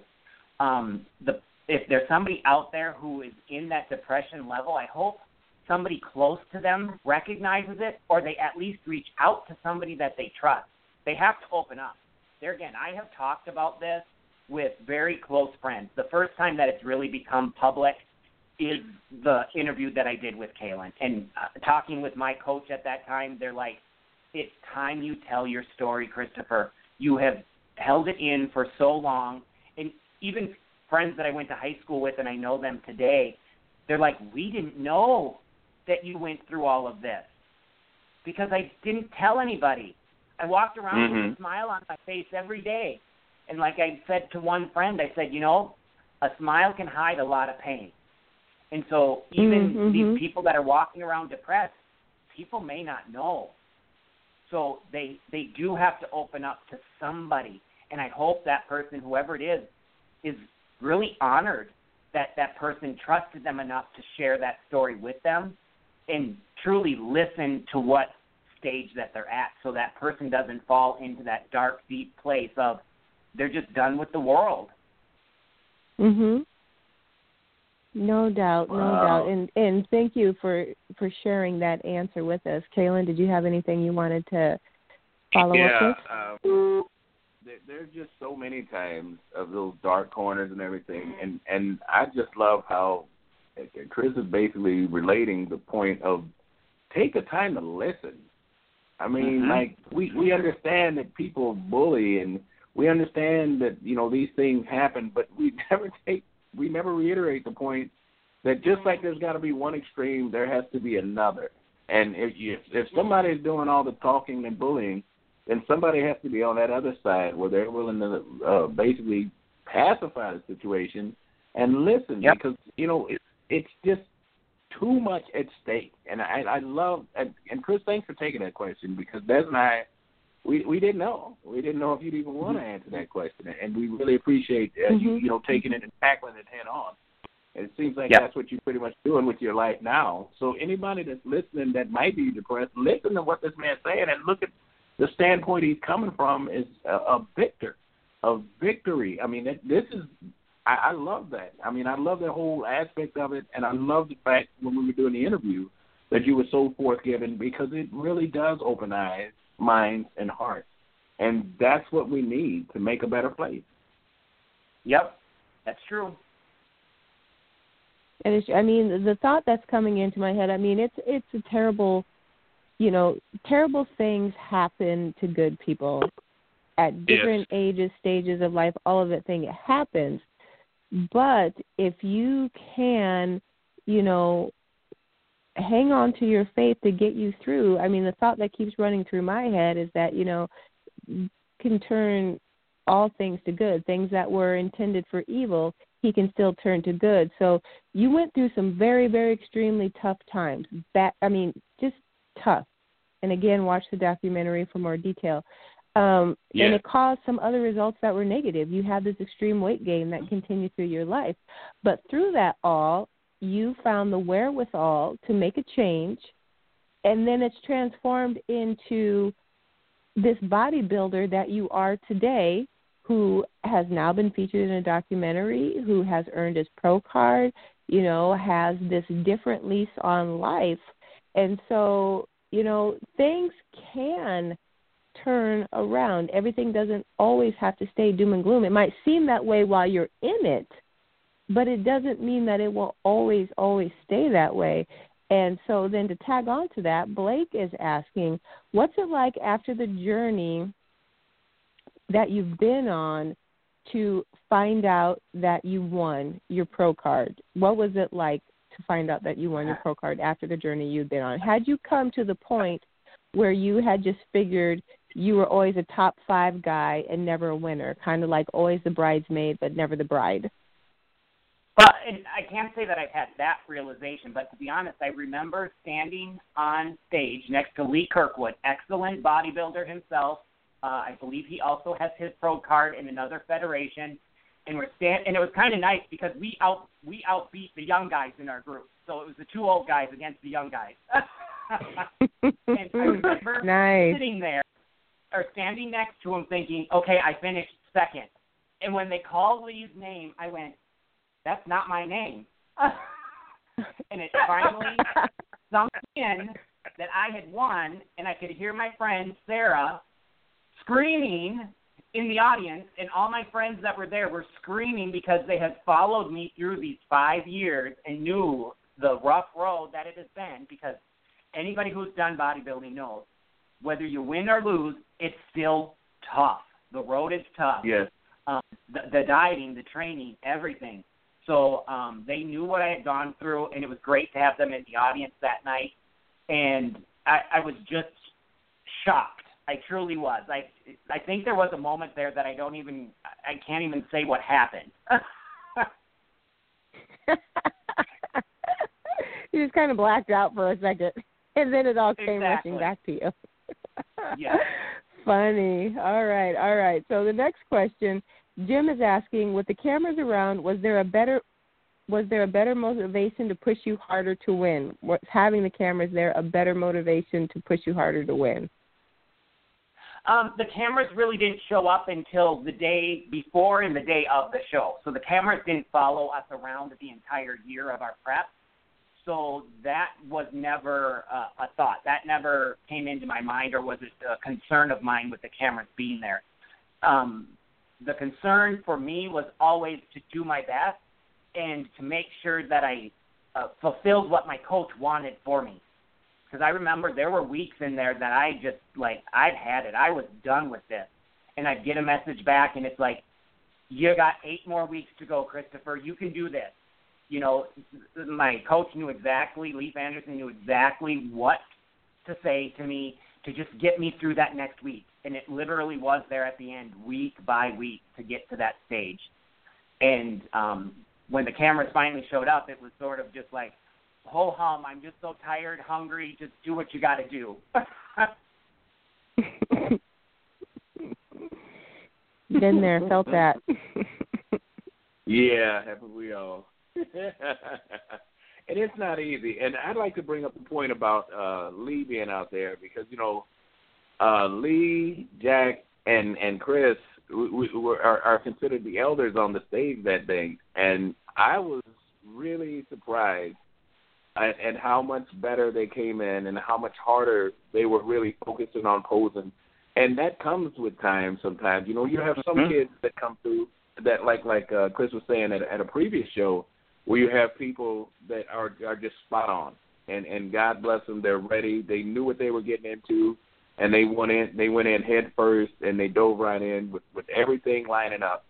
Um, the if there's somebody out there who is in that depression level, I hope somebody close to them recognizes it or they at least reach out to somebody that they trust. They have to open up. There again, I have talked about this with very close friends. The first time that it's really become public is the interview that I did with Kaelin. And uh, talking with my coach at that time, they're like, it's time you tell your story, Christopher. You have held it in for so long. And even friends that I went to high school with and I know them today, they're like, we didn't know that you went through all of this because I didn't tell anybody. I walked around with Mhm. a smile on my face every day. And like I said to one friend, I said, you know, a smile can hide a lot of pain. And so even Mhm. these people that are walking around depressed, people may not know. So they they do have to open up to somebody. And I hope that person, whoever it is, is really honored that that person trusted them enough to share that story with them and truly listen to what stage that they're at so that person doesn't fall into that dark deep place of they're just done with the world Mhm. No doubt, no Wow. doubt, and and thank you for for sharing that answer with us, Kaelin. Did you have anything you wanted to follow yeah, up with? um, there, there's just so many times of those dark corners and everything, and and I just love how Chris is basically relating the point of take the time to listen. I mean, Mhm. like we we understand that people bully and we understand that you know these things happen, but we <laughs> never take we never reiterate the point that just like there's got to be one extreme, there has to be another. And if you, if somebody's doing all the talking and bullying, then somebody has to be on that other side where they're willing to uh, basically pacify the situation and listen Yep. because you know it, it's just too much at stake. And I, I love and, and Chris, thanks for taking that question because Des and I we we didn't know we didn't know if you'd even want to answer that question, and we really appreciate uh, you Mhm. you know taking it and tackling it head on. And it seems like Yep. that's what you're pretty much doing with your life now. So anybody that's listening that might be depressed, listen to what this man's saying and look at the standpoint he's coming from is a, a victor, a victory. I mean, it, this is I, I love that. I mean, I love the whole aspect of it, and I love the fact when we were doing the interview that you were so forthgiving because it really does open eyes, minds, and hearts, and that's what we need to make a better place. Yep, that's true. And it's, I mean, the thought that's coming into my head. I mean, it's it's a terrible, you know, terrible things happen to good people at different ages, stages of life. All of that thing it happens, but if you can, you know, hang on to your faith to get you through. I mean, the thought that keeps running through my head is that you know, can turn all things to good. Things that were intended for evil, he can still turn to good. So you went through some very, very extremely tough times. That I mean, just tough. And again, watch the documentary for more detail. Um, Yeah. And it caused some other results that were negative. You had this extreme weight gain that continued through your life. But through that all, you found the wherewithal to make a change, and then it's transformed into this bodybuilder that you are today who has now been featured in a documentary, who has earned his pro card, you know, has this different lease on life. And so, you know, things can turn around. Everything doesn't always have to stay doom and gloom. It might seem that way while you're in it, but it doesn't mean that it will always, always stay that way. And so then to tag on to that, Blake is asking, what's it like after the journey that you've been on to find out that you won your pro card? What was it like to find out that you won your pro card after the journey you'd been on? Had you come to the point where you had just figured you were always a top five guy and never a winner, kind of like always the bridesmaid but never the bride? Well, and I can't say that I've had that realization, but to be honest, I remember standing on stage next to Lee Kirkwood, excellent bodybuilder himself. Uh, I believe he also has his pro card in another federation, and we're stand and it was kind of nice because we out we outbeat the young guys in our group, so it was the two old guys against the young guys. <laughs> and I remember <laughs> nice. sitting there or standing next to him, thinking, "Okay, I finished second. And when they called Lee's name, I went, that's not my name. <laughs> and it finally sunk in that I had won, and I could hear my friend Sarah screaming in the audience, and all my friends that were there were screaming because they had followed me through these five years and knew the rough road that it has been. Because anybody who's done bodybuilding knows whether you win or lose, it's still tough. The road is tough Yes. um, the, the dieting, the training, everything. So um, they knew what I had gone through, and it was great to have them in the audience that night. And I, I was just shocked. I truly was. I I think there was a moment there that I don't even I can't even say what happened. <laughs> you just kind of blacked out for a second, and then it all came Exactly. rushing back to you. Yeah. <laughs> Funny. All right, all right. So the next question, Jim is asking, with the cameras around, was there a better was there a better motivation to push you harder to win? Was having the cameras there a better motivation to push you harder to win? Um, the cameras really didn't show up until the day before and the day of the show. So the cameras didn't follow us around the entire year of our prep. So that was never uh, a thought. That never came into my mind or was a concern of mine with the cameras being there. Um, the concern for me was always to do my best and to make sure that I uh, fulfilled what my coach wanted for me. Because I remember there were weeks in there that I just like I'd had it. I was done with this, and I'd get a message back, and it's like, "You got eight more weeks to go, Christopher. You can do this." You know, my coach knew exactly. Leif Anderson knew exactly what to say to me to just get me through that next week, and it literally was there at the end, week by week, to get to that stage. And um, when the cameras finally showed up, it was sort of just like, ho hum, I'm just so tired, hungry, just do what you got to do. <laughs> Been there, felt that. <laughs> yeah, haven't we all? <laughs> and it's not easy. And I'd like to bring up the point about uh Lee being out there because you know, uh Lee, Jack, and and Chris we, we, are, are considered the elders on the stage that day, and I was really surprised at, at how much better they came in and how much harder they were really focusing on posing. And that comes with time sometimes. You know, you have some mm-hmm. kids that come through that like like uh, Chris was saying at, at a previous show where you have people that are are just spot on. And and God bless them. They're ready. They knew what they were getting into and they went in they went in head first and they dove right in with with everything lining up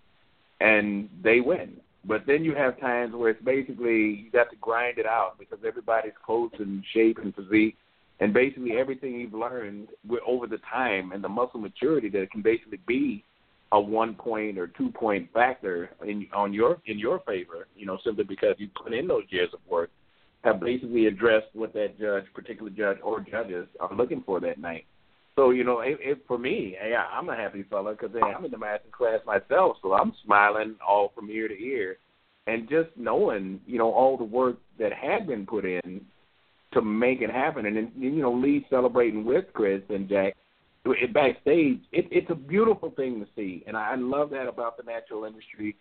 and they win. But then you have times where it's basically you got to grind it out because everybody's close in shape and physique, and basically everything you've learned over the time and the muscle maturity that it can basically be a one point or two point factor in on your in your favor. You know, simply because you put in those years of work, have basically addressed what that judge, particular judge or judges, are looking for that night. So you know, it, it, for me, hey, I'm a happy fella because hey, I'm in the master class myself, so I'm smiling all from ear to ear, and just knowing you know all the work that had been put in to make it happen, and then you know Lee celebrating with Chris and Jack it, backstage. It, it's a beautiful thing to see, and I love that about the natural industry,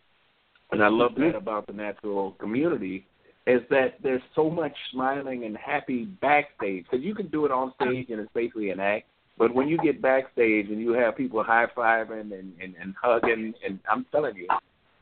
and I love that mm-hmm. about the natural community is that there's so much smiling and happy backstage because you can do it on stage and it's basically an act but when you get backstage and you have people high fiving and, and, and hugging, and I'm telling you,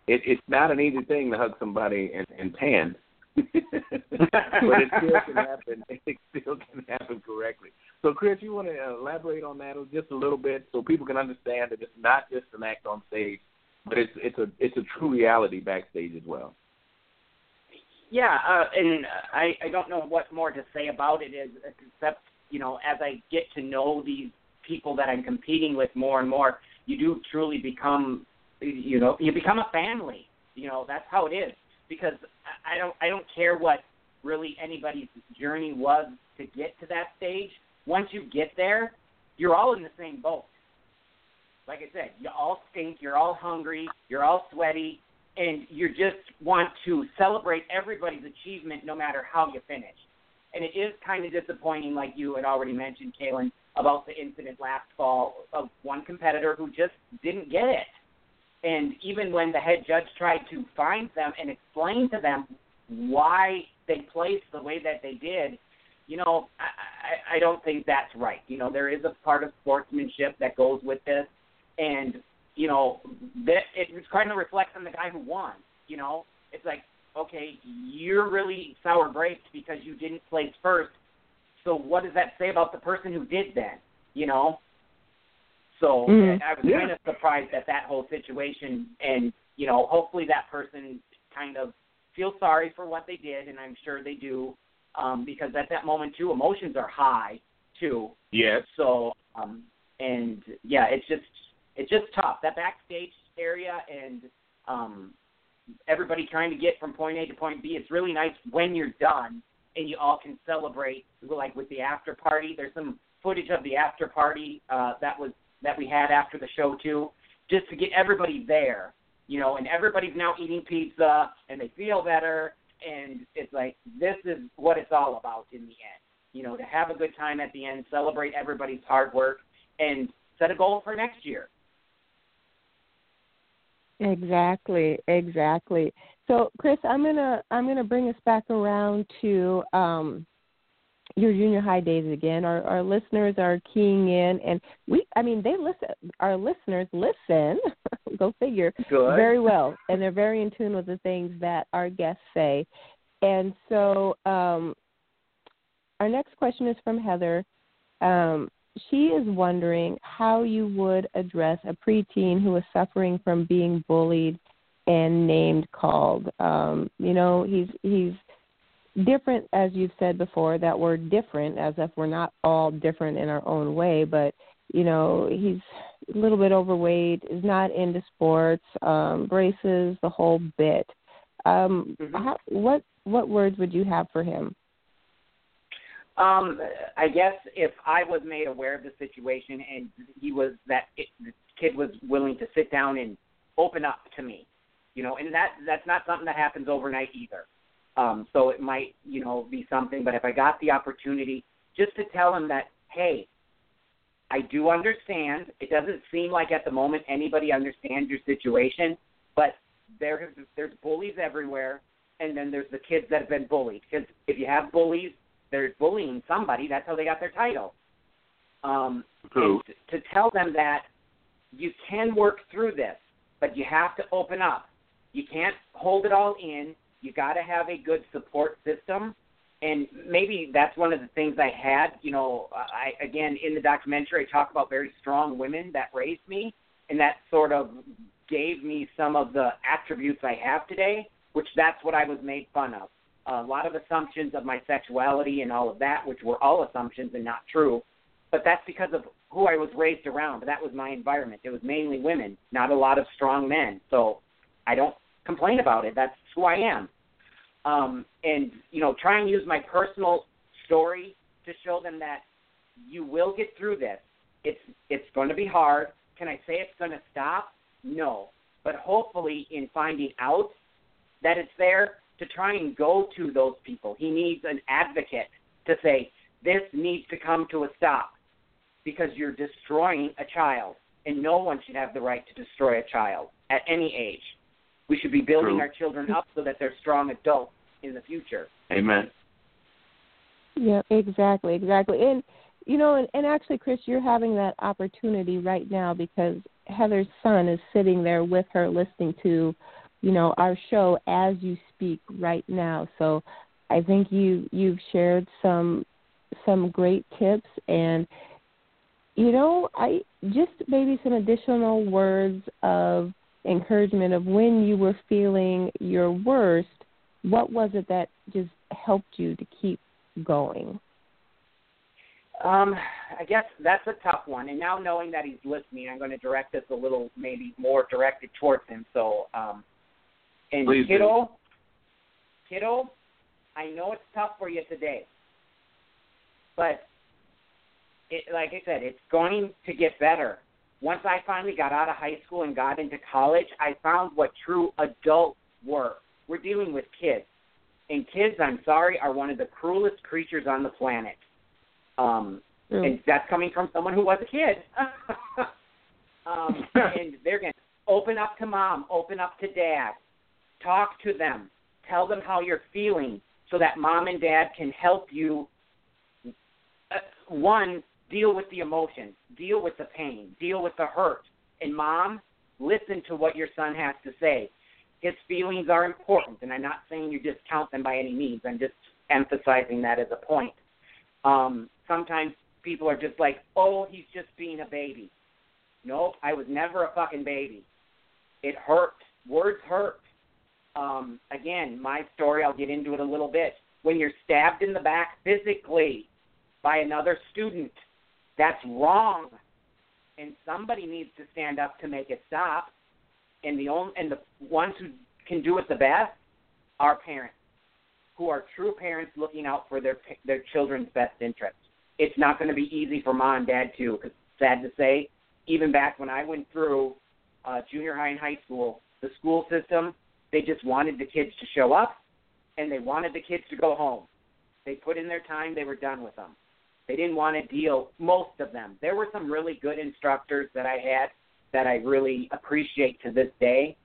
it, it's not an easy thing to hug somebody and, and tan. <laughs> but it still can <laughs> happen. <laughs> It still can happen correctly. So, Chris, you want to elaborate on that just a little bit so people can understand that it's not just an act on stage, but it's it's a it's a true reality backstage as well. Yeah, uh, and I I don't know what more to say about it is except you know, as I get to know these people that I'm competing with more and more, you do truly become, you know, you become a family. You know, that's how it is. Because I don't, I don't care what really anybody's journey was to get to that stage. Once you get there, you're all in the same boat. Like I said, you all stink, you're all hungry, you're all sweaty, and you just want to celebrate everybody's achievement no matter how you finish. And it is kind of disappointing, like you had already mentioned, Kaelin, about the incident last fall of one competitor who just didn't get it. And even when the head judge tried to find them and explain to them why they placed the way that they did, you know, I, I, I don't think that's right. You know, there is a part of sportsmanship that goes with this, and you know, that it kind of reflects on the guy who won. You know, it's like okay, you're really sour grapes because you didn't place first. So what does that say about the person who did then? You know. So mm-hmm. I was yeah. kind of surprised at that whole situation, and you know, hopefully that person kind of feels sorry for what they did, and I'm sure they do, um, because at that moment too, emotions are high too. Yes. So, um, and yeah, it's just it's just tough that backstage area, and um, everybody trying to get from point A to point B. It's really nice when you're done and you all can celebrate, like with the after party. There's some footage of the after party uh, that was that we had after the show too, just to get everybody there, you know. And everybody's now eating pizza and they feel better, and it's like this is what it's all about in the end. You know, to have a good time at the end, celebrate everybody's hard work, and set a goal for next year. Exactly, exactly. So, Chris, I'm gonna I'm gonna bring us back around to um, your junior high days again. Our our listeners are keying in, and we I mean they listen. Our listeners listen. <laughs> go figure. Good. Very well, <laughs> and they're very in tune with the things that our guests say. and so um, our next question is from Heather. Um, she is wondering how you would address a preteen who is suffering from being bullied and named called. Um, you know, he's he's different as you've said before that we're different as if we're not all different in our own way, but you know, he's a little bit overweight, is not into sports, um, braces, the whole bit. Um, Mm-hmm. how, what what words would you have for him? Um, I guess if I was made aware of the situation and he was that it, the kid was willing to sit down and open up to me, you know, and that that's not something that happens overnight either. Um, so it might, you know, be something. But if I got the opportunity, just to tell him that, hey, I do understand. It doesn't seem like at the moment anybody understands your situation, but there there's bullies everywhere, and then there's the kids that have been bullied. Because if you have bullies, they're bullying somebody. That's how they got their title. Um, Who? to tell them that you can work through this, but you have to open up. You can't hold it all in. You got to have a good support system, and maybe that's one of the things I had. You know, I again in the documentary I talk about very strong women that raised me, and that sort of gave me some of the attributes I have today, which that's what I was made fun of. A lot of assumptions of my sexuality and all of that, which were all assumptions and not true. But that's because of who I was raised around. That was my environment. It was mainly women, not a lot of strong men. So I don't complain about it. That's who I am. Um, and you know, try and use my personal story to show them that you will get through this. It's it's going to be hard. Can I say it's going to stop? No. But hopefully, in finding out that it's there, to try and go to those people. He needs an advocate to say this needs to come to a stop because you're destroying a child, and no one should have the right to destroy a child at any age. We should be building True. our children up so that they're strong adults in the future. Amen. Yeah, exactly, exactly. And you know, and, and actually, Chris, you're having that opportunity right now because Heather's son is sitting there with her, listening to, you know, our show as you speak right now. So, I think you you've shared some some great tips and you know i just maybe some additional words of encouragement of when you were feeling your worst what was it that just helped you to keep going Um, I guess that's a tough one. And now knowing that he's listening, I'm going to direct this a little, maybe more directed towards him. So, um, and Please do. kiddo, kiddo, I know it's tough for you today, but it, like I said, it's going to get better. Once I finally got out of high school and got into college, I found what true adults were. We're dealing with kids, and kids, I'm sorry, are one of the cruelest creatures on the planet. Um, True. and that's coming from someone who was a kid. <laughs> um, <laughs> and they're going to open up to mom, open up to dad, talk to them, tell them how you're feeling, so that mom and dad can help you. Uh, one, deal with the emotions, deal with the pain, deal with the hurt, and mom, listen to what your son has to say. His feelings are important, and I'm not saying you discount them by any means. I'm just emphasizing that as a point. Um, sometimes people are just like, "Oh, he's just being a baby." Nope, I was never a fucking baby. It hurt. Words hurt. Um, again, my story. I'll get into it a little bit. When you're stabbed in the back physically by another student, that's wrong, and somebody needs to stand up to make it stop. And the only and the ones who can do it the best are parents who are true parents looking out for their their children's best interests. It's not going to be easy for mom and dad too. Cause sad to say, even back when I went through uh, junior high and high school, the school system they just wanted the kids to show up, and they wanted the kids to go home. They put in their time. They were done with them. They didn't want to deal. Most of them. There were some really good instructors that I had that I really appreciate to this day.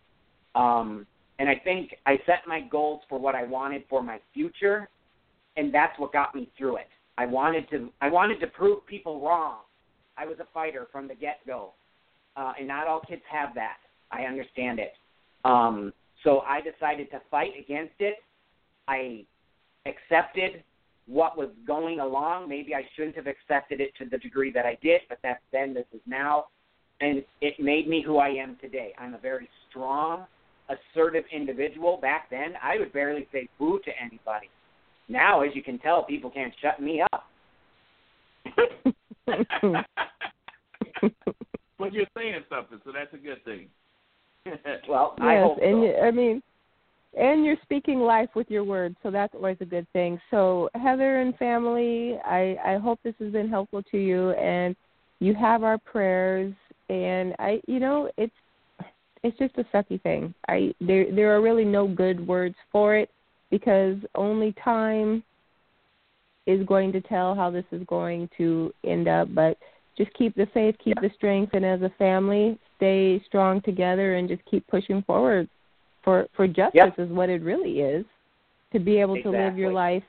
Um, and I think I set my goals for what I wanted for my future, and that's what got me through it. I wanted to I wanted to prove people wrong. I was a fighter from the get go, uh, and not all kids have that. I understand it. Um, so I decided to fight against it, I accepted what was going along. Maybe I shouldn't have accepted it to the degree that I did, but that's then, this is now. And it made me who I am today. I'm a very strong, assertive individual. Back then, I would barely say boo to anybody. Now, as you can tell, people can't shut me up. <laughs> but you're saying something, so that's a good thing. well, yes, I hope and so. you, I mean, and you're speaking life with your words, so that's always a good thing. So, Heather and family, I I hope this has been helpful to you, and you have our prayers. And I, you know, it's it's just a sucky thing. I there there are really no good words for it because only time is going to tell how this is going to end up. But just keep the faith, keep the strength, and as a family, stay strong together and just keep pushing forward for for justice Yep. is what it really is to be able to live your life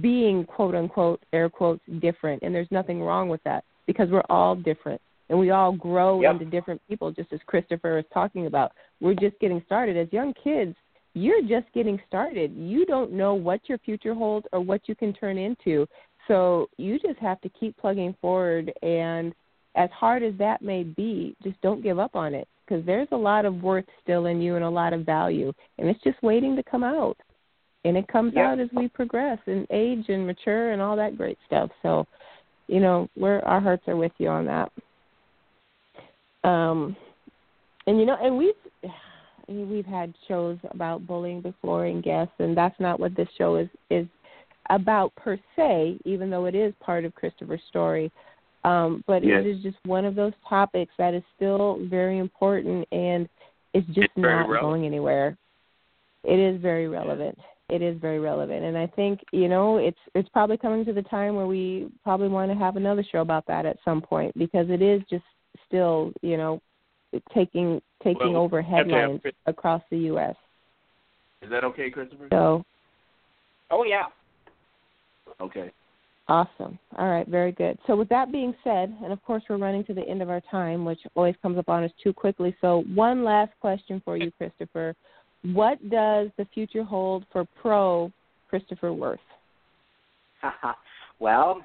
being quote unquote air quotes different. And there's nothing wrong with that because we're all different. And we all grow Yep. into different people just as Christopher is talking about. We're just getting started. As young kids you're just getting started. You don't know what your future holds or what you can turn into. So you just have to keep plugging forward. And as hard as that may be just don't give up on it because there's a lot of worth still in you and a lot of value and it's just waiting to come out. And it comes Yep. out as we progress and age and mature and all that great stuff. So you know we're our hearts are with you on that. Um and you know and we've <sighs> we've had shows about bullying before and guests and that's not what this show is is about per se even though it is part of christopher's story um but Yes. it is just one of those topics that is still very important and it's just It's not relevant. going anywhere it is very relevant it is very relevant and i think you know it's it's probably coming to the time where we probably want to have another show about that at some point because it is just still you know taking taking Well, over okay, I'm headlines across the us Is that okay, Christopher? so Oh yeah. Okay. Awesome. All right, very good. So, with that being said, and of course, we're running to the end of our time, which always comes upon us too quickly. So, one last question for you, Christopher. What does the future hold for pro Christopher Worth? <laughs> well,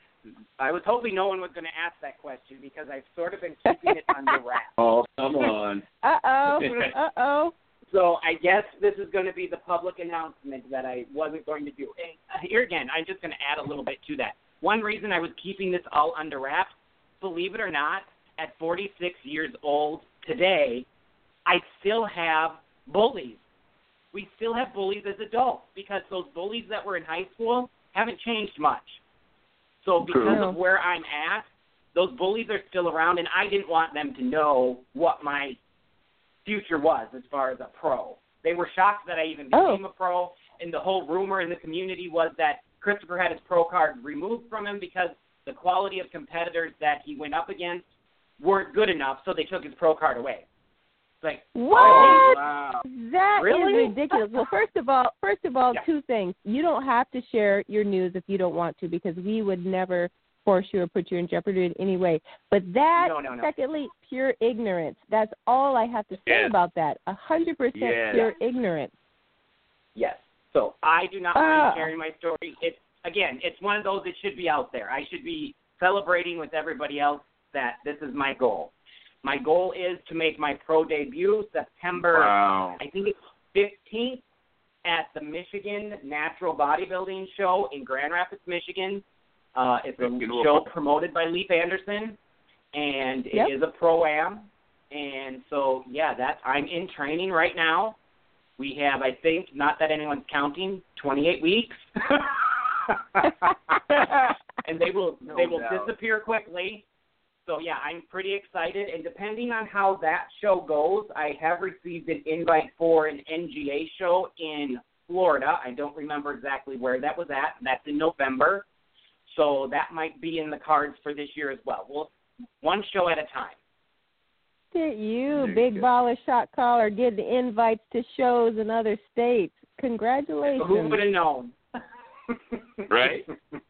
<laughs> I was hoping no one was going to ask that question because I've sort of been keeping it under wraps. <laughs> Oh, come on. Uh oh. Uh oh. So I guess this is going to be the public announcement that I wasn't going to do. And here again, I'm just going to add a little bit to that. One reason I was keeping this all under wraps, believe it or not, at 46 years old today, I still have bullies. We still have bullies as adults because those bullies that were in high school haven't changed much. So because of where I'm at, those bullies are still around, and I didn't want them to know what my future was as far as a pro. They were shocked that I even Oh. became a pro, and the whole rumor in the community was that Christopher had his pro card removed from him because the quality of competitors that he went up against weren't good enough, so they took his pro card away. It's like, What? oh, wow. That is Really? ridiculous. Well, first of all, first of all, Yeah. two things. You don't have to share your news if you don't want to, because we would never force you or put you in jeopardy in any way. But that, No, no, no. secondly, pure ignorance. That's all I have to say Yes. about that. A hundred percent Yes. pure ignorance. Yes. So I do not Ah. mind sharing my story. It's again, it's one of those that should be out there. I should be celebrating with everybody else that this is my goal. My goal is to make my pro debut September Wow. I think it's 15th at the Michigan Natural Bodybuilding Show in Grand Rapids, Michigan. Uh, it's a Michigan. show promoted by Leif Anderson, and it is Yep. a pro am. And so, yeah, that I'm in training right now. We have, I think, not that anyone's counting, 28 weeks, <laughs> and they will No they will doubt. disappear quickly. So yeah, I'm pretty excited, and depending on how that show goes, I have received an invite for an NGA show in Florida. I don't remember exactly where that was at. That's in November, so that might be in the cards for this year as well. Well, one show at a time. Look at you, There big go. baller shot caller, getting invites to shows in other states. Congratulations. Who would have known? <laughs> Right? <laughs>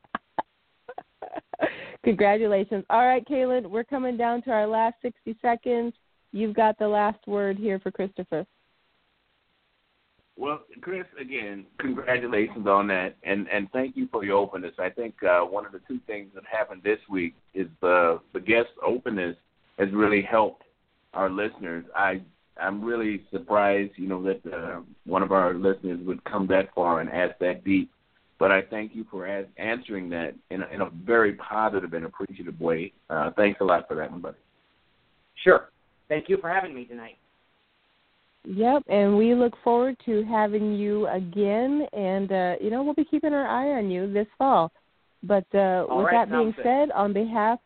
Congratulations. All right, Kaelin, we're coming down to our last 60 seconds. You've got the last word here for Christopher. Well, Chris, again, congratulations on that, and and thank you for your openness. I think uh, one of the two things that happened this week is the the guest openness has really helped our listeners. I I'm really surprised, you know, that uh, one of our listeners would come that far and ask that deep. But I thank you for as- answering that in a, in a very positive and appreciative way. Uh, thanks a lot for that, my buddy. Sure. Thank you for having me tonight. Yep, and we look forward to having you again. And uh, you know, we'll be keeping our eye on you this fall. But uh, with right, that being good. said, on behalf,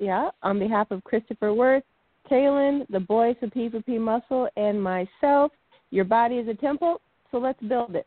yeah, on behalf of Christopher Worth, Kaelin, the boys of P4P Muscle, and myself, your body is a temple, so let's build it.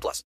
18 plus.